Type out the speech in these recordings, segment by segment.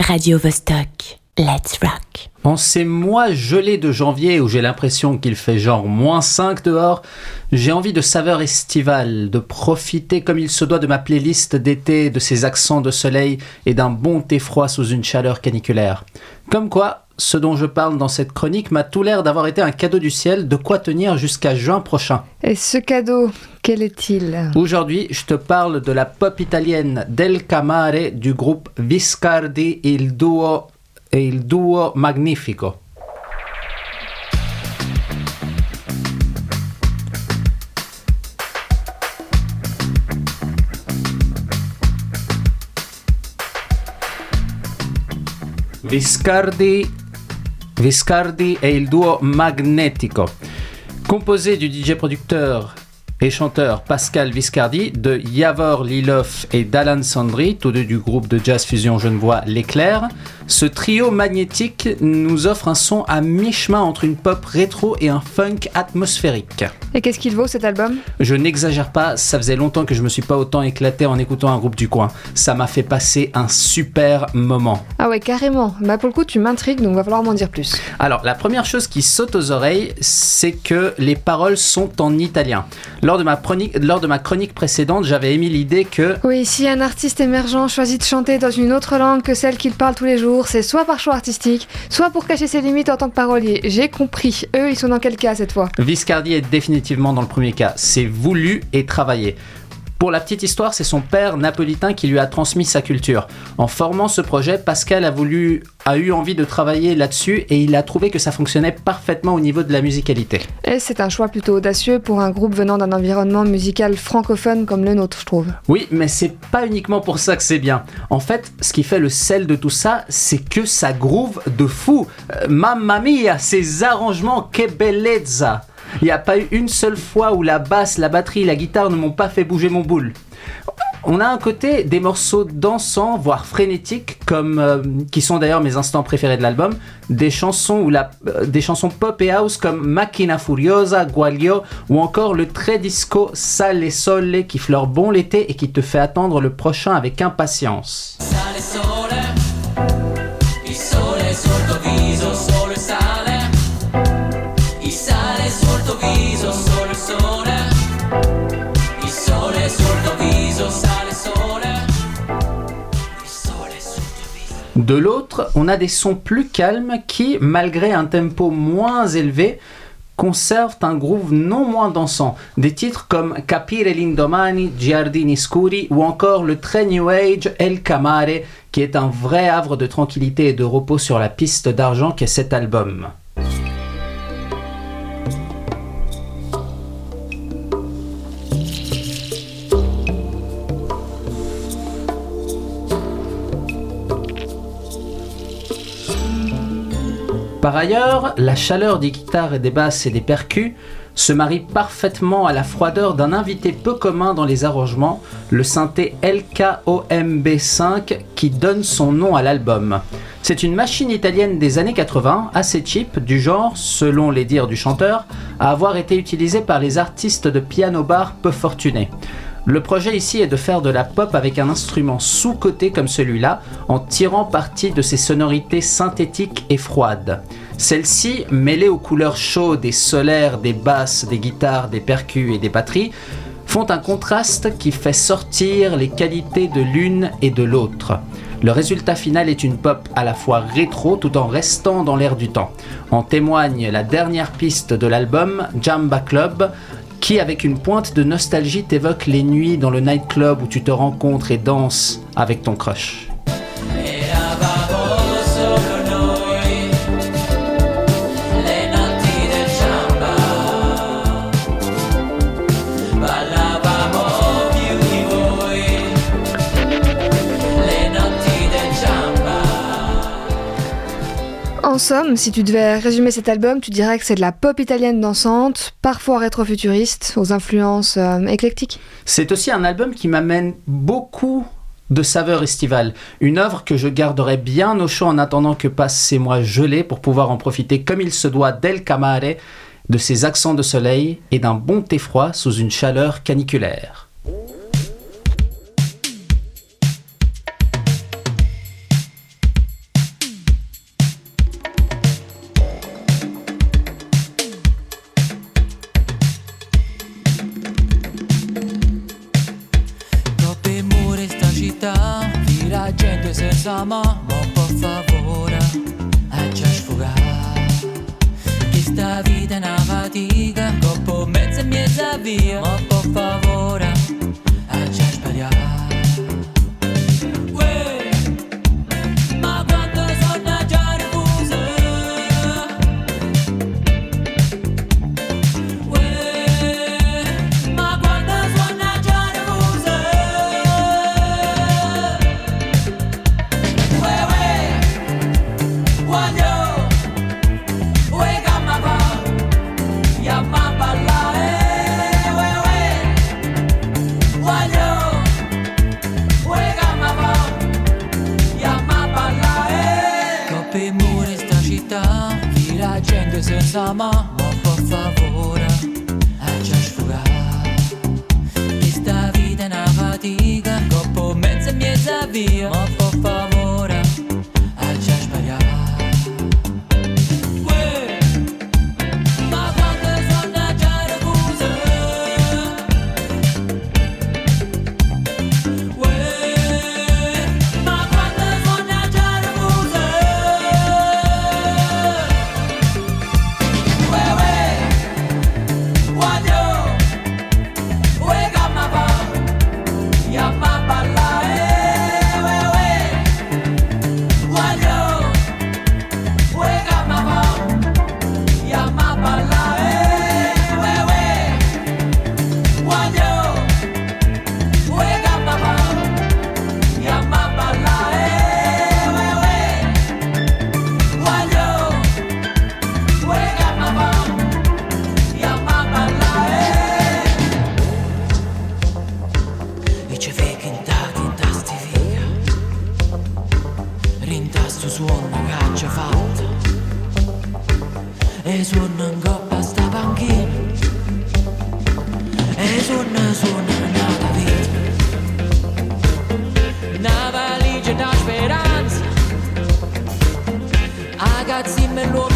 Radio Vostok. Let's rock. En ces mois gelés de janvier où j'ai l'impression qu'il fait genre moins 5 dehors, j'ai envie de saveur estivale, de profiter comme il se doit de ma playlist d'été, de ses accents de soleil et d'un bon thé froid sous une chaleur caniculaire. Comme quoi, ce dont je parle dans cette chronique m'a tout l'air d'avoir été un cadeau du ciel, de quoi tenir jusqu'à juin prochain? Et ce cadeau, quel est-il? Aujourd'hui, je te parle de la pop italienne Del Camare du groupe Viscardi il duo il duo magnifico. Viscardi, Viscardi et il duo Magnetico. Composé du DJ producteur et chanteur Pascal Viscardi, de Yavor Lilov et d'Alan Sandri, tous deux du groupe de jazz fusion genevois L'Éclair, ce trio magnétique nous offre un son à mi-chemin entre une pop rétro et un funk atmosphérique. Et qu'est-ce qu'il vaut cet album? Je n'exagère pas, ça faisait longtemps que je me suis pas autant éclaté en écoutant un groupe du coin. Ça m'a fait passer un super moment. Ah ouais, carrément. Bah pour le coup, tu m'intrigues, donc va falloir m'en dire plus. Alors, la première chose qui saute aux oreilles, c'est que les paroles sont en italien. Lors de ma chronique, lors de ma chronique précédente, j'avais émis l'idée que Oui, si un artiste émergent choisit de chanter dans une autre langue que celle qu'il parle tous les jours, c'est soit par choix artistique, soit pour cacher ses limites en tant que parolier. J'ai compris. Eux, ils sont dans quel cas cette fois? Viscardi est définitivement dans le premier cas. C'est voulu et travaillé. Pour la petite histoire, c'est son père napolitain qui lui a transmis sa culture. En formant ce projet, Pascal a voulu a eu envie de travailler là-dessus et il a trouvé que ça fonctionnait parfaitement au niveau de la musicalité. Et c'est un choix plutôt audacieux pour un groupe venant d'un environnement musical francophone comme le nôtre, je trouve. Oui, mais c'est pas uniquement pour ça que c'est bien. En fait, ce qui fait le sel de tout ça, c'est que ça groove de fou. Euh, mamma mia, ces arrangements, que bellezza il n'y a pas eu une seule fois où la basse, la batterie, la guitare ne m'ont pas fait bouger mon boule. On a un côté des morceaux dansants, voire frénétiques, comme euh, qui sont d'ailleurs mes instants préférés de l'album, des chansons euh, pop et house comme Macchina Furiosa, Guaglio ou encore le très disco Sale Sole qui fleure bon l'été et qui te fait attendre le prochain avec impatience. De l'autre, on a des sons plus calmes qui, malgré un tempo moins élevé, conservent un groove non moins dansant. Des titres comme Capire l'indomani, Giardini scuri ou encore le très new age El Camare, qui est un vrai havre de tranquillité et de repos sur la piste d'argent qu'est cet album. Par ailleurs, la chaleur des guitares et des basses et des percus se marie parfaitement à la froideur d'un invité peu commun dans les arrangements, le synthé LKOMB5 qui donne son nom à l'album. C'est une machine italienne des années 80, assez cheap, du genre, selon les dires du chanteur, à avoir été utilisée par les artistes de piano bar peu fortunés. Le projet ici est de faire de la pop avec un instrument sous-coté comme celui-là, en tirant parti de ses sonorités synthétiques et froides. Celles-ci, mêlées aux couleurs chaudes et solaires des basses, des guitares, des percus et des batteries, font un contraste qui fait sortir les qualités de l'une et de l'autre. Le résultat final est une pop à la fois rétro tout en restant dans l'air du temps. En témoigne la dernière piste de l'album, Jamba Club, qui, avec une pointe de nostalgie, t'évoque les nuits dans le nightclub où tu te rencontres et danses avec ton crush. Somme, si tu devais résumer cet album, tu dirais que c'est de la pop italienne dansante, parfois rétro-futuriste, aux influences euh, éclectiques. C'est aussi un album qui m'amène beaucoup de saveurs estivales. Une œuvre que je garderai bien au chaud en attendant que passent ces mois gelés pour pouvoir en profiter comme il se doit d'El Camare, de ses accents de soleil et d'un bon thé froid sous une chaleur caniculaire. Sama, ma por favore, lascia Che sta vita è una fatica, coppo mezza e mezza via, ma por favore. Usa mano, por favor, a trasfurar Esta vida è na fadiga, dopo mezza minha vida me lo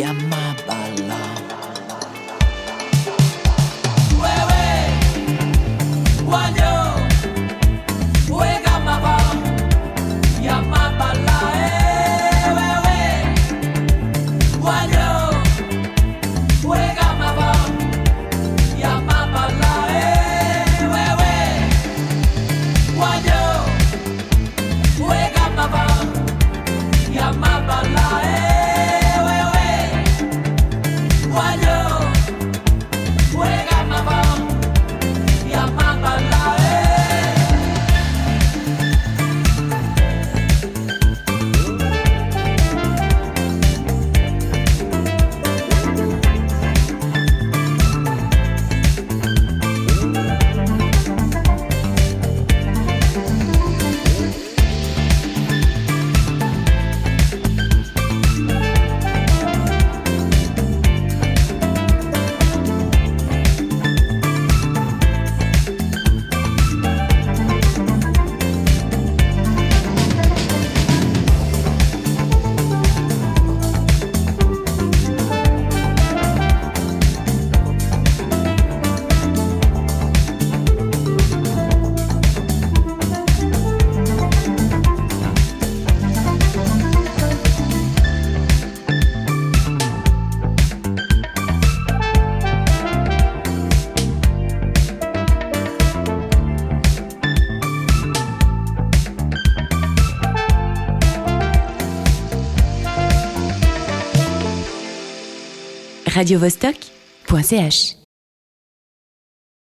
Yamabala. Wewe, wanyo. radiovostok.ch